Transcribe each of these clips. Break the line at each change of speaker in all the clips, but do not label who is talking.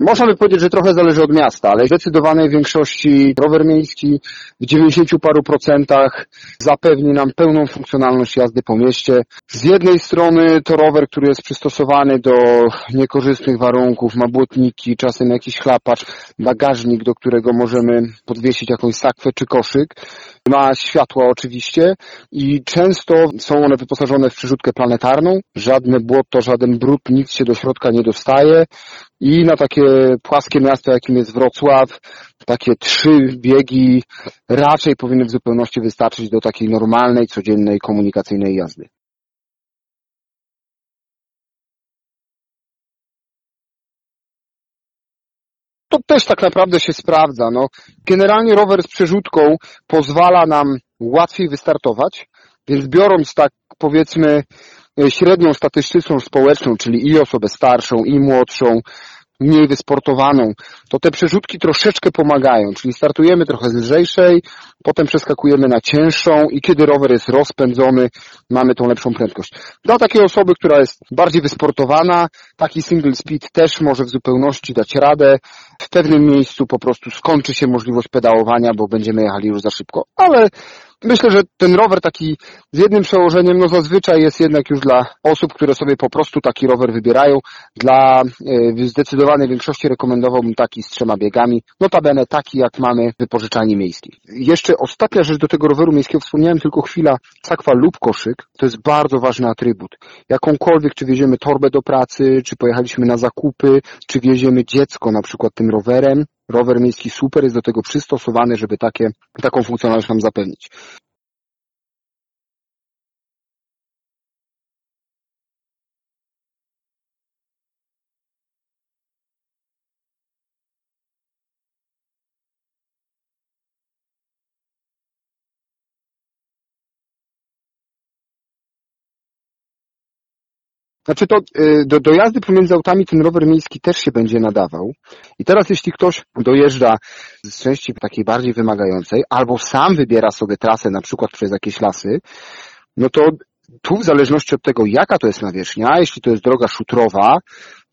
Można by powiedzieć, że trochę zależy od miasta, ale w zdecydowanej większości rower miejski w 90 paru procentach zapewni nam pełną funkcjonalność jazdy po mieście. Z jednej strony to rower, który jest przystosowany do niekorzystnych warunków, ma błotniki, czasem jakiś chlapacz, bagażnik, do którego możemy podwiesić jakąś sakwę czy koszyk. Ma światła oczywiście i często są one wyposażone w przerzutkę planetarną. Żadne błoto, żaden brud, nic się do środka nie dostaje. I na takie płaskie miasto, jakim jest Wrocław, takie trzy biegi raczej powinny w zupełności wystarczyć do takiej normalnej, codziennej komunikacyjnej jazdy. To też tak naprawdę się sprawdza. No, generalnie rower z przerzutką pozwala nam łatwiej wystartować, więc biorąc tak powiedzmy średnią statystyczną społeczną, czyli i osobę starszą, i młodszą, mniej wysportowaną, to te przerzutki troszeczkę pomagają, czyli startujemy trochę z lżejszej, potem przeskakujemy na cięższą i kiedy rower jest rozpędzony, mamy tą lepszą prędkość. Dla takiej osoby, która jest bardziej wysportowana, taki single speed też może w zupełności dać radę. W pewnym miejscu po prostu skończy się możliwość pedałowania, bo będziemy jechali już za szybko, ale Myślę, że ten rower taki z jednym przełożeniem, no zazwyczaj jest jednak już dla osób, które sobie po prostu taki rower wybierają. Dla e, zdecydowanej większości rekomendowałbym taki z trzema biegami. Notabene taki, jak mamy w wypożyczalni miejskiej. Jeszcze ostatnia rzecz do tego roweru miejskiego, wspomniałem tylko chwila, sakwa lub koszyk, to jest bardzo ważny atrybut. Jakąkolwiek, czy wieziemy torbę do pracy, czy pojechaliśmy na zakupy, czy wieziemy dziecko na przykład tym rowerem, rower miejski super jest do tego przystosowany, żeby takie, taką funkcjonalność nam zapewnić. Znaczy to y, do, do jazdy pomiędzy autami ten rower miejski też się będzie nadawał. I teraz jeśli ktoś dojeżdża z części takiej bardziej wymagającej, albo sam wybiera sobie trasę na przykład przez jakieś lasy, no to tu w zależności od tego, jaka to jest nawierzchnia, jeśli to jest droga szutrowa,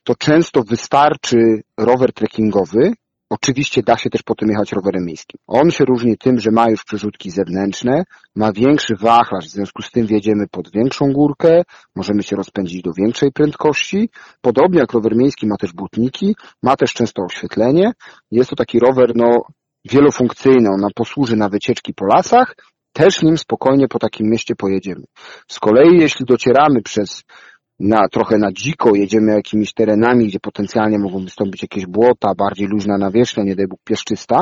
to często wystarczy rower trekkingowy, Oczywiście da się też po tym jechać rowerem miejskim. On się różni tym, że ma już przerzutki zewnętrzne, ma większy wachlarz, w związku z tym wjedziemy pod większą górkę, możemy się rozpędzić do większej prędkości. Podobnie jak rower miejski ma też butniki, ma też często oświetlenie. Jest to taki rower no, wielofunkcyjny, on nam posłuży na wycieczki po lasach, też nim spokojnie po takim mieście pojedziemy. Z kolei jeśli docieramy przez na, trochę na dziko, jedziemy jakimiś terenami, gdzie potencjalnie mogą wystąpić jakieś błota, bardziej luźna nawierzchnia, nie daj Bóg pieszczysta,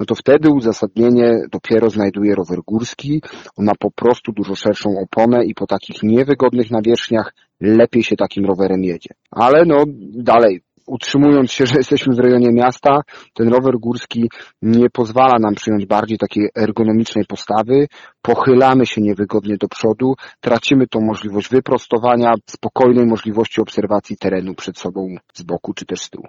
no to wtedy uzasadnienie dopiero znajduje rower górski. On ma po prostu dużo szerszą oponę i po takich niewygodnych nawierzchniach lepiej się takim rowerem jedzie. Ale no dalej, utrzymując się, że jesteśmy w rejonie miasta, ten rower górski nie pozwala nam przyjąć bardziej takiej ergonomicznej postawy, pochylamy się niewygodnie do przodu, tracimy tą możliwość wyprostowania, spokojnej możliwości obserwacji terenu przed sobą z boku czy też z tyłu.